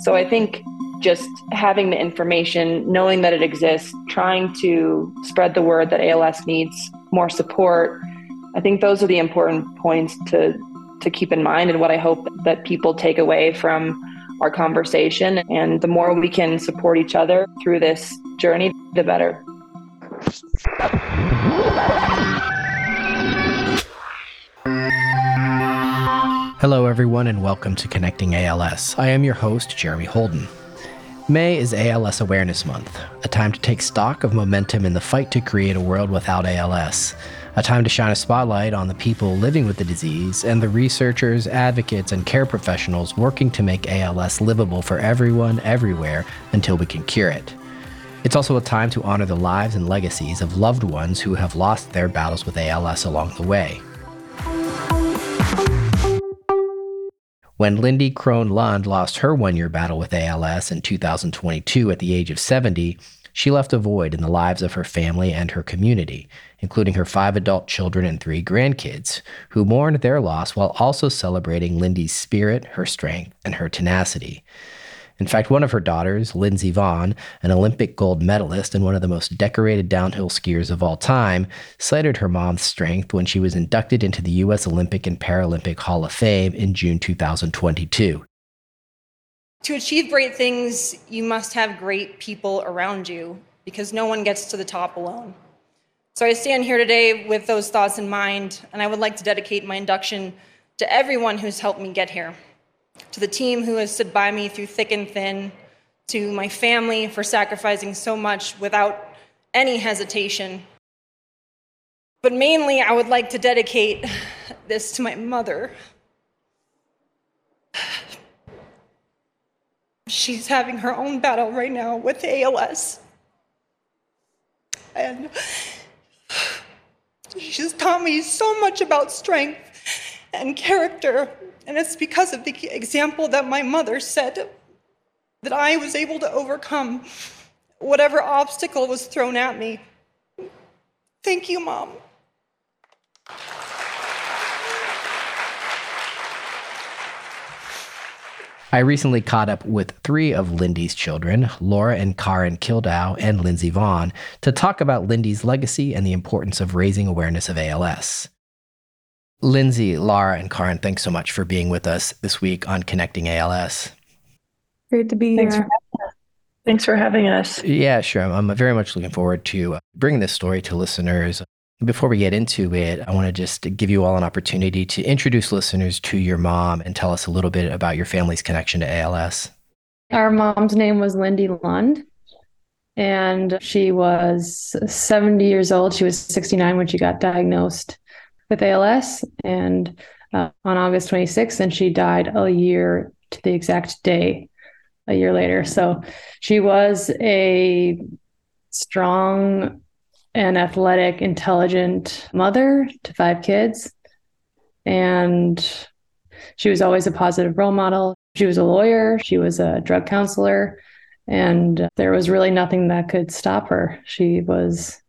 So I think just having the information, knowing that it exists, trying to spread the word that ALS needs more support. I think those are the important points to to keep in mind and what I hope that people take away from our conversation. And the more we can support each other through this journey, the better. Hello, everyone, and welcome to Connecting ALS. I am your host, Jeremy Holden. May is ALS Awareness Month, a time to take stock of momentum in the fight to create a world without ALS, a time to shine a spotlight on the people living with the disease and the researchers, advocates, and care professionals working to make ALS livable for everyone, everywhere, until we can cure it. It's also a time to honor the lives and legacies of loved ones who have lost their battles with ALS along the way. When Lindy Krohn Lund lost her one year battle with ALS in 2022 at the age of 70, she left a void in the lives of her family and her community, including her five adult children and three grandkids, who mourned their loss while also celebrating Lindy's spirit, her strength, and her tenacity. In fact, one of her daughters, Lindsey Vonn, an Olympic gold medalist and one of the most decorated downhill skiers of all time, cited her mom's strength when she was inducted into the U.S. Olympic and Paralympic Hall of Fame in June 2022. To achieve great things, you must have great people around you because no one gets to the top alone. So I stand here today with those thoughts in mind, and I would like to dedicate my induction to everyone who's helped me get here to the team who has stood by me through thick and thin, to my family for sacrificing so much without any hesitation. But mainly, I would like to dedicate this to my mother. She's having her own battle right now with ALS. And she's taught me so much about strength and character and it's because of the example that my mother set that I was able to overcome whatever obstacle was thrown at me. Thank you, Mom. I recently caught up with three of Lindy's children, Laura and Karin Kildow and Lindsey Vonn, to talk about Lindy's legacy and the importance of raising awareness of ALS. Lindsey, Laura, and Karin, thanks so much for being with us this week on Connecting ALS. Great to be Thanks here. For, thanks for having us. Yeah, sure. I'm very much looking forward to uh, bringing this story to listeners. Before we get into it, I want to just give you all an opportunity to introduce listeners to your mom and tell us a little bit about your family's connection to ALS. Our mom's name was Lindy Lund, and she was 70 years old. She was 69 when she got diagnosed with ALS, and uh, on August 26th, and she died a year to the exact day, a year later. So she was a strong and athletic, intelligent mother to five kids, and she was always a positive role model. She was a lawyer. She was a drug counselor. And there was really nothing that could stop her. She was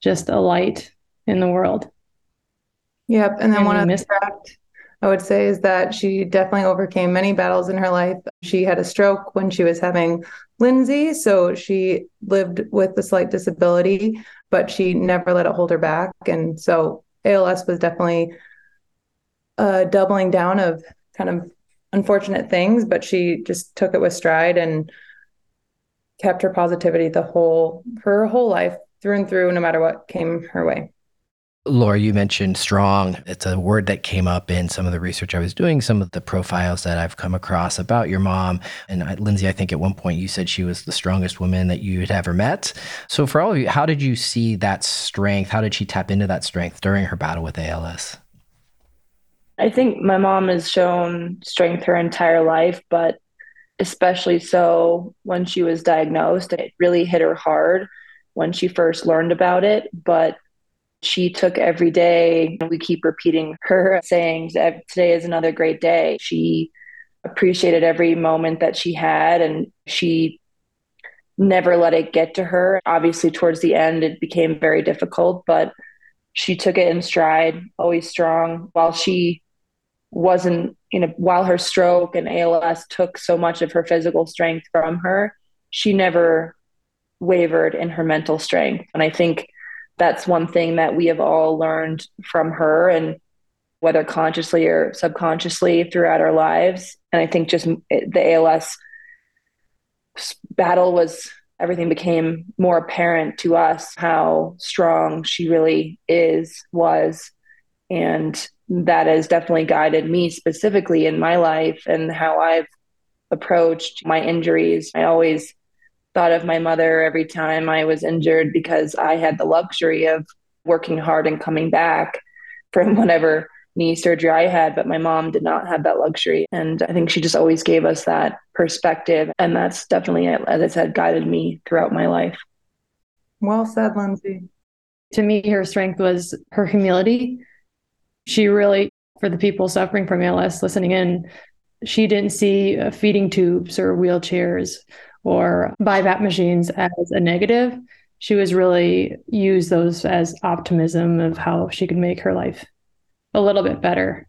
just a light in the world. Yep. And then and one of the fact I would say is that she definitely overcame many battles in her life. She had a stroke when she was having Lindsey, so she lived with a slight disability, but she never let it hold her back. And so ALS was definitely a doubling down of kind of unfortunate things, but she just took it with stride and kept her positivity the whole her whole life through and through, no matter what came her way. Laura, you mentioned strong. It's a word that came up in some of the research I was doing, some of the profiles that I've come across about your mom. And uh, Lindsey, I think at one point you said she was the strongest woman that you had ever met. So, for all of you, how did you see that strength? How did she tap into that strength during her battle with ALS? I think my mom has shown strength her entire life, but especially so when she was diagnosed. It really hit her hard when she first learned about it. But she took every day, we keep repeating her sayings, today is another great day. She appreciated every moment that she had and she never let it get to her. Obviously, towards the end, it became very difficult, but she took it in stride, always strong. While she wasn't, you know, while her stroke and ALS took so much of her physical strength from her, she never wavered in her mental strength. And I think that's one thing that we have all learned from her and whether consciously or subconsciously throughout our lives. And I think just the ALS battle was everything became more apparent to us how strong she really is, was. And that has definitely guided me specifically in my life and how I've approached my injuries. I always thought of my mother every time I was injured because I had the luxury of working hard and coming back from whatever knee surgery I had, but my mom did not have that luxury. And I think she just always gave us that perspective. And that's definitely, as I said, guided me throughout my life. Well said, Lindsey. To me, her strength was her humility. She really, for the people suffering from ALS listening in, she didn't see uh, feeding tubes or wheelchairs or BiPAP machines as a negative. She was really used those as optimism of how she could make her life a little bit better.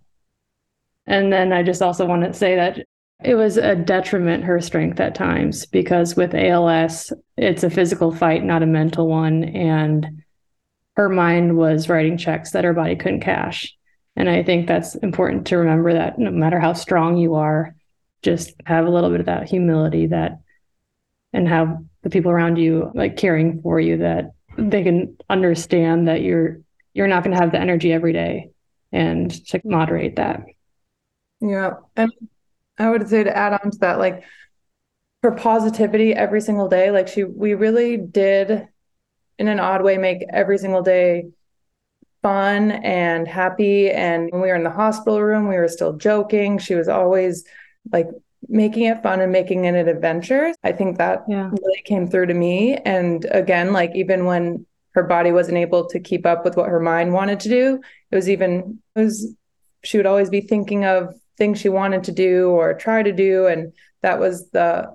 And then I just also want to say that it was a detriment her strength at times because with ALS, it's a physical fight, not a mental one. And her mind was writing checks that her body couldn't cash. And I think that's important to remember that no matter how strong you are, just have a little bit of that humility that and have the people around you like caring for you that they can understand that you're you're not going to have the energy every day and to moderate that. Yeah. And I would say to add on to that, like her positivity every single day, like she, we really did in an odd way make every single day fun and happy. And when we were in the hospital room, we were still joking. She was always like making it fun and making it an adventure. I think that yeah. really came through to me. And again, like even when her body wasn't able to keep up with what her mind wanted to do. It was even it was she would always be thinking of things she wanted to do or try to do and that was the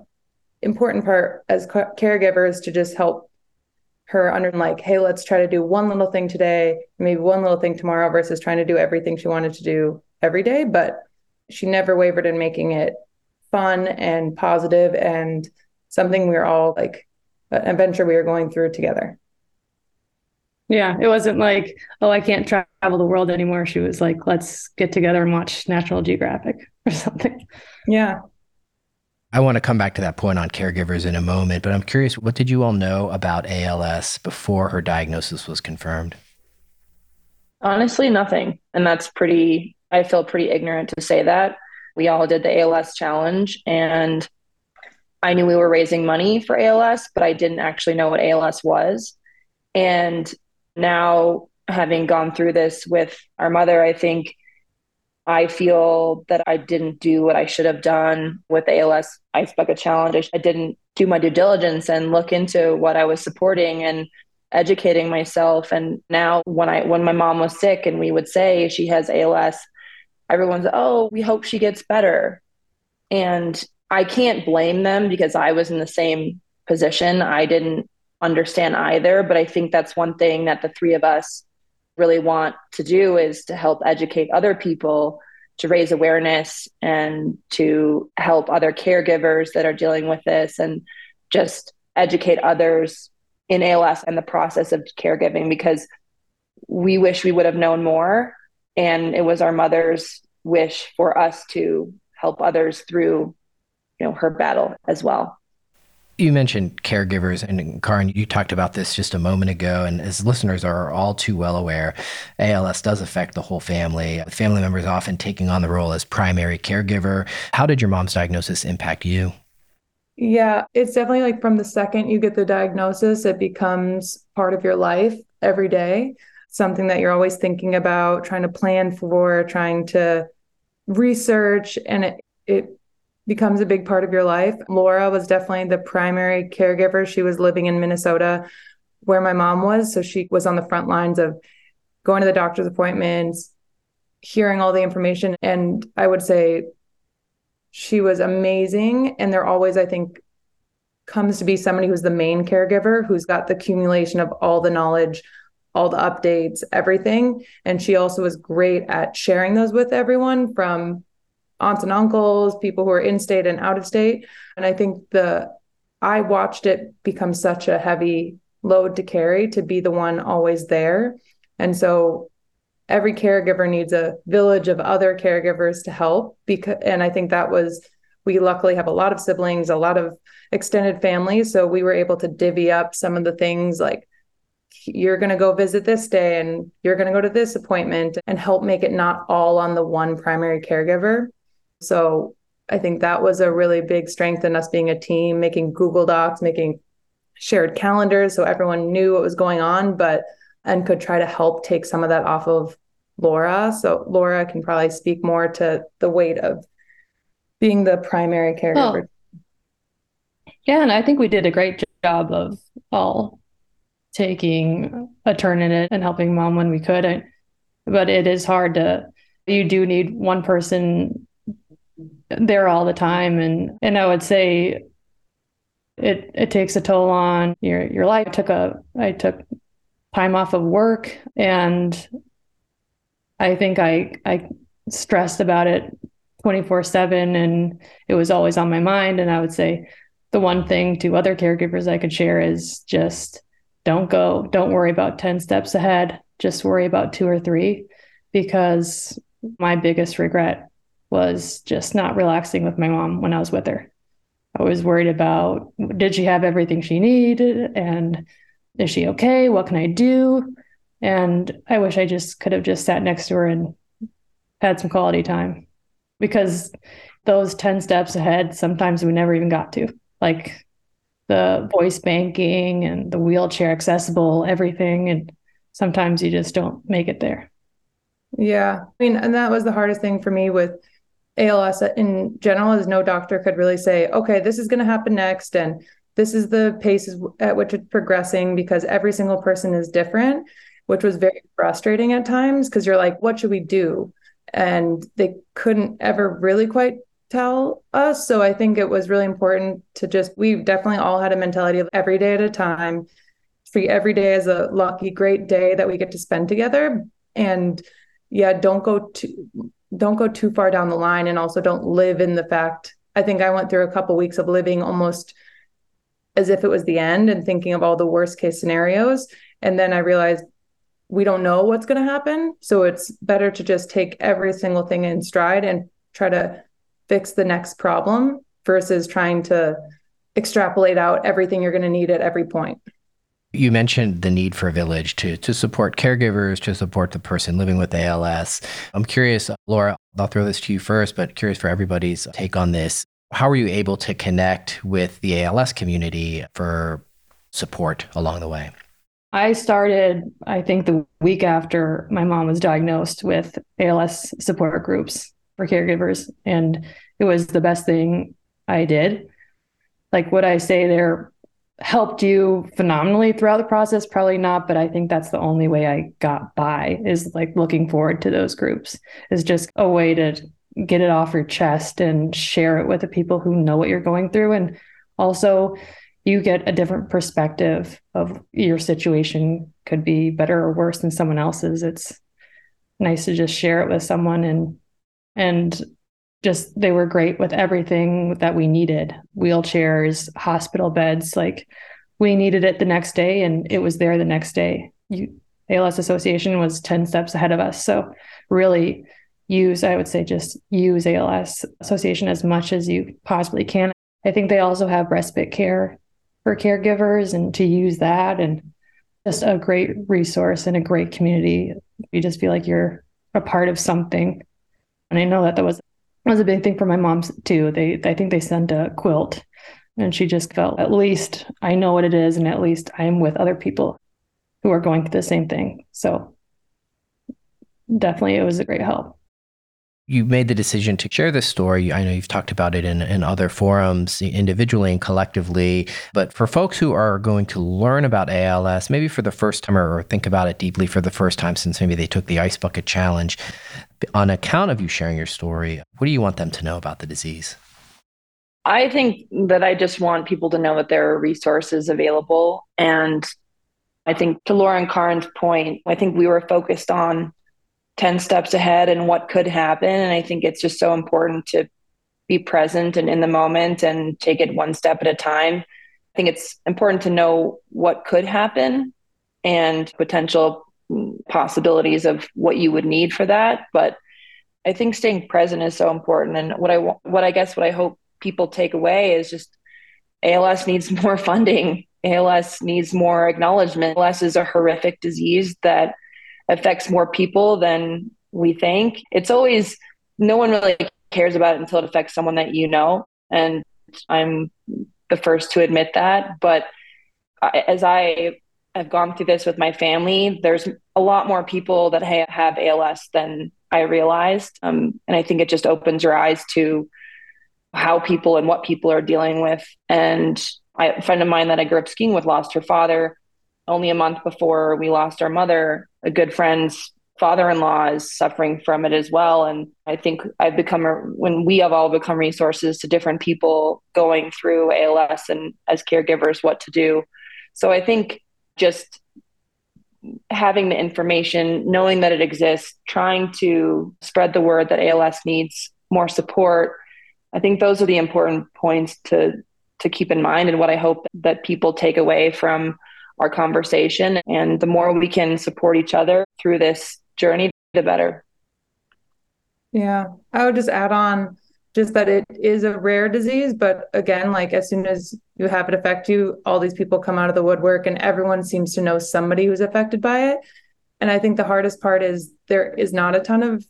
important part as caregivers to just help her under like hey let's try to do one little thing today maybe one little thing tomorrow versus trying to do everything she wanted to do every day but she never wavered in making it fun and positive and something we were all like an adventure we were going through together yeah, it wasn't like, oh, I can't travel the world anymore. She was like, let's get together and watch National Geographic or something. Yeah. I want to come back to that point on caregivers in a moment, but I'm curious, what did you all know about ALS before her diagnosis was confirmed? Honestly, nothing. And that's pretty, I feel pretty ignorant to say that. We all did the ALS challenge and I knew we were raising money for ALS, but I didn't actually know what ALS was. And now having gone through this with our mother, I think I feel that I didn't do what I should have done with ALS Ice Bucket Challenge. I didn't do my due diligence and look into what I was supporting and educating myself. And now when I when my mom was sick and we would say she has ALS, everyone's oh, we hope she gets better. And I can't blame them because I was in the same position. I didn't understand either. But I think that's one thing that the three of us really want to do is to help educate other people to raise awareness and to help other caregivers that are dealing with this and just educate others in ALS and the process of caregiving because we wish we would have known more. And it was our mother's wish for us to help others through, you know, her battle as well. You mentioned caregivers, and Karin, you talked about this just a moment ago. And as listeners are all too well aware, ALS does affect the whole family. Family members often taking on the role as primary caregiver. How did your mom's diagnosis impact you? Yeah, it's definitely like from the second you get the diagnosis, it becomes part of your life every day, something that you're always thinking about, trying to plan for, trying to research. And it, it becomes a big part of your life. Laura was definitely the primary caregiver. She was living in Minnesota where my mom was. So she was on the front lines of going to the doctor's appointments, hearing all the information. And I would say she was amazing. And there always, I think, comes to be somebody who's the main caregiver who's got the accumulation of all the knowledge, all the updates, everything. And she also was great at sharing those with everyone from aunts and uncles, people who are in state and out of state. And I think the I watched it become such a heavy load to carry to be the one always there. And so every caregiver needs a village of other caregivers to help because and I think that was we luckily have a lot of siblings, a lot of extended families, so we were able to divvy up some of the things like you're going to go visit this day and you're going to go to this appointment and help make it not all on the one primary caregiver. So I think that was a really big strength in us being a team, making Google Docs, making shared calendars so everyone knew what was going on, but and could try to help take some of that off of Laura. So Laura can probably speak more to the weight of being the primary caregiver. Oh. Yeah, and I think we did a great job of all taking a turn in it and helping mom when we could. I, but it is hard to you do need one person there all the time and and I would say it it takes a toll on your your life. I took a I took time off of work and I think I I stressed about it 24/7 and it was always on my mind and I would say the one thing to other caregivers I could share is just don't go don't worry about 10 steps ahead just worry about 2 or 3 because my biggest regret was just not relaxing with my mom when I was with her. I was worried about did she have everything she needed and is she okay? What can I do? And I wish I just could have just sat next to her and had some quality time because those 10 steps ahead, sometimes we never even got to. Like the voice banking and the wheelchair accessible, everything. And sometimes you just don't make it there. Yeah. I mean, and that was the hardest thing for me with ALS in general, is no doctor could really say, okay, this is going to happen next. And this is the pace at which it's progressing because every single person is different which was very frustrating at times because you're like, what should we do? And they couldn't ever really quite tell us. So I think it was really important to just, we definitely all had a mentality of every day at a time. See every day as a lucky, great day that we get to spend together. And yeah, don't go too, don't go too far down the line and also don't live in the fact. I think I went through a couple weeks of living almost as if it was the end and thinking of all the worst case scenarios. And then I realized we don't know what's going to happen. So it's better to just take every single thing in stride and try to fix the next problem versus trying to extrapolate out everything you're going to need at every point. You mentioned the need for a village to to support caregivers, to support the person living with ALS. I'm curious, Laura, I'll throw this to you first, but curious for everybody's take on this. How were you able to connect with the ALS community for support along the way? I started, I think, the week after my mom was diagnosed with ALS support groups for caregivers. And it was the best thing I did. Like, would I say they're helped you phenomenally throughout the process? Probably not, but I think that's the only way I got by is like looking forward to those groups, is just a way to get it off your chest and share it with the people who know what you're going through. And also, you get a different perspective of your situation could be better or worse than someone else's it's nice to just share it with someone and and just they were great with everything that we needed wheelchairs hospital beds like we needed it the next day and it was there the next day you als association was 10 steps ahead of us so really use i would say just use als association as much as you possibly can i think they also have respite care for caregivers and to use that and just a great resource and a great community. You just feel like you're a part of something. And I know that that was was a big thing for my mom too. They I think they sent a quilt and she just felt at least I know what it is and at least I'm with other people who are going through the same thing. So definitely it was a great help you made the decision to share this story. I know you've talked about it in, in other forums, individually and collectively. But for folks who are going to learn about ALS, maybe for the first time or think about it deeply for the first time since maybe they took the Ice Bucket Challenge, on account of you sharing your story, what do you want them to know about the disease? I think that I just want people to know that there are resources available. And I think to Laura and Karin's point, I think we were focused on 10 steps ahead and what could happen. And I think it's just so important to be present and in the moment and take it one step at a time. I think it's important to know what could happen and potential possibilities of what you would need for that. But I think staying present is so important. And what I what I guess what I hope people take away is just ALS needs more funding. ALS needs more acknowledgement. ALS is a horrific disease that affects more people than we think. It's always no one really cares about it until it affects someone that you know. And I'm the first to admit that. But as I have gone through this with my family, there's a lot more people that have ALS than I realized. Um, and I think it just opens your eyes to how people and what people are dealing with. And I, a friend of mine that I grew up skiing with lost her father only a month before we lost our mother. A good friend's father-in-law is suffering from it as well. And I think I've become, when we have all become resources to different people going through ALS and as caregivers, what to do. So I think just having the information, knowing that it exists, trying to spread the word that ALS needs more support. I think those are the important points to to keep in mind and what I hope that people take away from our conversation. And the more we can support each other through this journey, the better. Yeah. I would just add on just that it is a rare disease but again like as soon as you have it affect you all these people come out of the woodwork and everyone seems to know somebody who's affected by it and i think the hardest part is there is not a ton of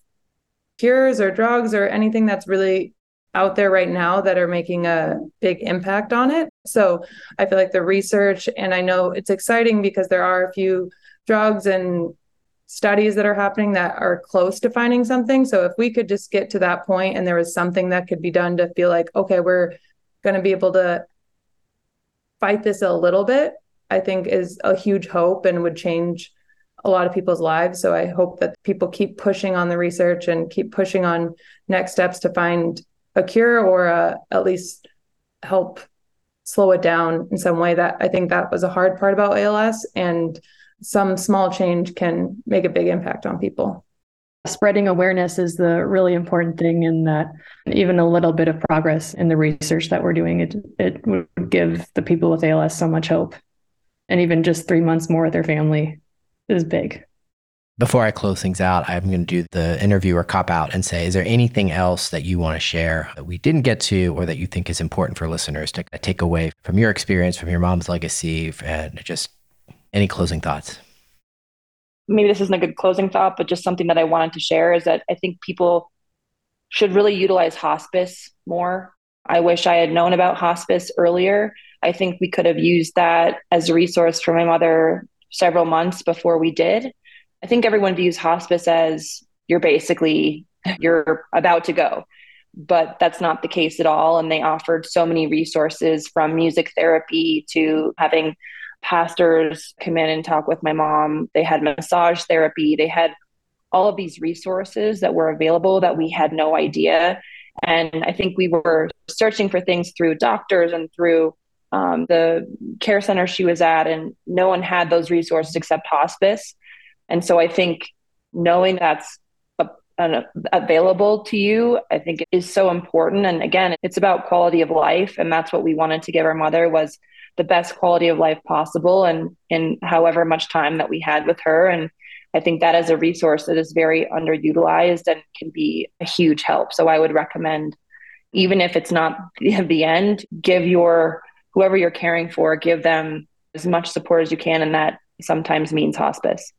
cures or drugs or anything that's really out there right now that are making a big impact on it so i feel like the research and i know it's exciting because there are a few drugs and studies that are happening that are close to finding something. So if we could just get to that point and there was something that could be done to feel like, okay, we're going to be able to fight this a little bit, I think is a huge hope and would change a lot of people's lives. So I hope that people keep pushing on the research and keep pushing on next steps to find a cure or a, at least help slow it down in some way that I think that was a hard part about ALS and some small change can make a big impact on people. Spreading awareness is the really important thing in that even a little bit of progress in the research that we're doing, it, it would give the people with ALS so much hope. And even just three months more with their family is big. Before I close things out, I'm going to do the interviewer cop out and say, is there anything else that you want to share that we didn't get to or that you think is important for listeners to take away from your experience, from your mom's legacy, and just any closing thoughts? Maybe this isn't a good closing thought, but just something that I wanted to share is that I think people should really utilize hospice more. I wish I had known about hospice earlier. I think we could have used that as a resource for my mother several months before we did. I think everyone views hospice as you're basically you're about to go but that's not the case at all and they offered so many resources from music therapy to having pastors come in and talk with my mom. They had massage therapy. They had all of these resources that were available that we had no idea. And I think we were searching for things through doctors and through um, the care center she was at, and no one had those resources except hospice. And so I think knowing that's available to you, I think is so important. And again, it's about quality of life, and that's what we wanted to give our mother was the best quality of life possible and in however much time that we had with her. And i think that is a resource that is very underutilized and can be a huge help. So i would recommend even if it's not the end give your whoever you're caring for give them as much support as you can. And that sometimes means hospice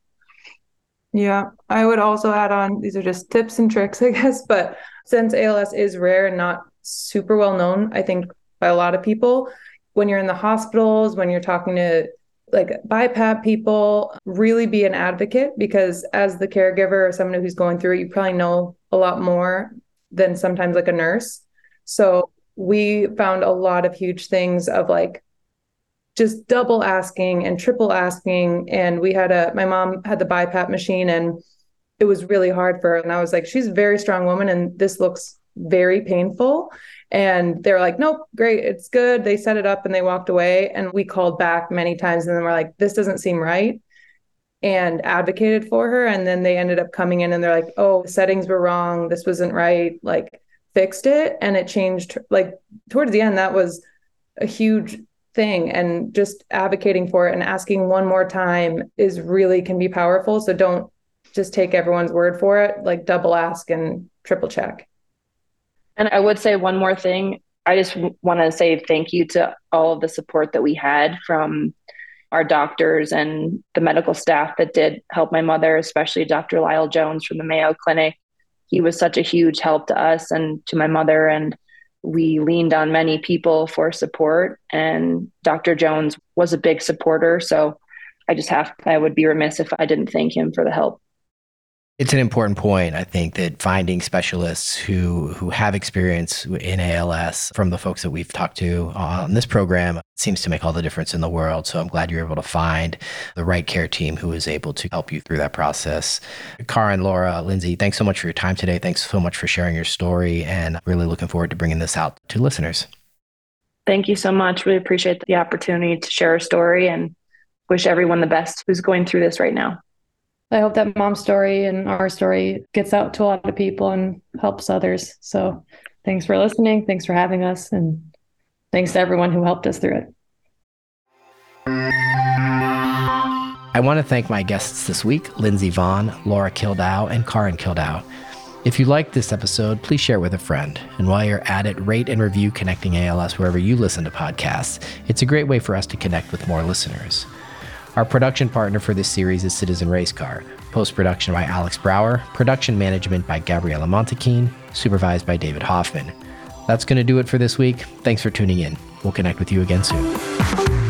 yeah i would also add on these are just tips and tricks i guess but since als is rare and not super well known i think by a lot of people when you're in the hospitals, when you're talking to like BiPAP people, really be an advocate because as the caregiver or someone who's going through it, you probably know a lot more than sometimes like a nurse. So we found a lot of huge things of like just double asking and triple asking. And we had a, my mom had the BiPAP machine and it was really hard for her. And I was like, she's a very strong woman and this looks very painful. And they're like, nope, great, it's good. They set it up and they walked away. And we called back many times and then we're like, this doesn't seem right and advocated for her. And then they ended up coming in and they're like, oh, settings were wrong. This wasn't right. Like, fixed it. And it changed, like, towards the end, that was a huge thing. And just advocating for it and asking one more time is really can be powerful. So don't just take everyone's word for it, like, double ask and triple check. And I would say one more thing. I just want to say thank you to all of the support that we had from our doctors and the medical staff that did help my mother, especially Dr. Lyell Jones from the Mayo Clinic. He was such a huge help to us and to my mother. And we leaned on many people for support. And Dr. Jones was a big supporter. So I just have, I would be remiss if I didn't thank him for the help. It's an important point, I think, that finding specialists who who have experience in ALS from the folks that we've talked to on this program seems to make all the difference in the world. So I'm glad you're able to find the right care team who is able to help you through that process. Karin, Laura, Lindsey, thanks so much for your time today. Thanks so much for sharing your story and really looking forward to bringing this out to listeners. Thank you so much. Really appreciate the opportunity to share a story and wish everyone the best who's going through this right now. I hope that mom's story and our story gets out to a lot of people and helps others. So thanks for listening. Thanks for having us. And thanks to everyone who helped us through it. I want to thank my guests this week Lindsey Vonn, Laura Kildow, and Karin Kildow. If you liked this episode, please share it with a friend. And while you're at it, rate and review Connecting ALS wherever you listen to podcasts. It's a great way for us to connect with more listeners. Our production partner for this series is CitizenRacecar. Post production by Alex Brower, production management by Gabriella Montequin, supervised by David Hoffman. That's going to do it for this week. Thanks for tuning in. We'll connect with you again soon.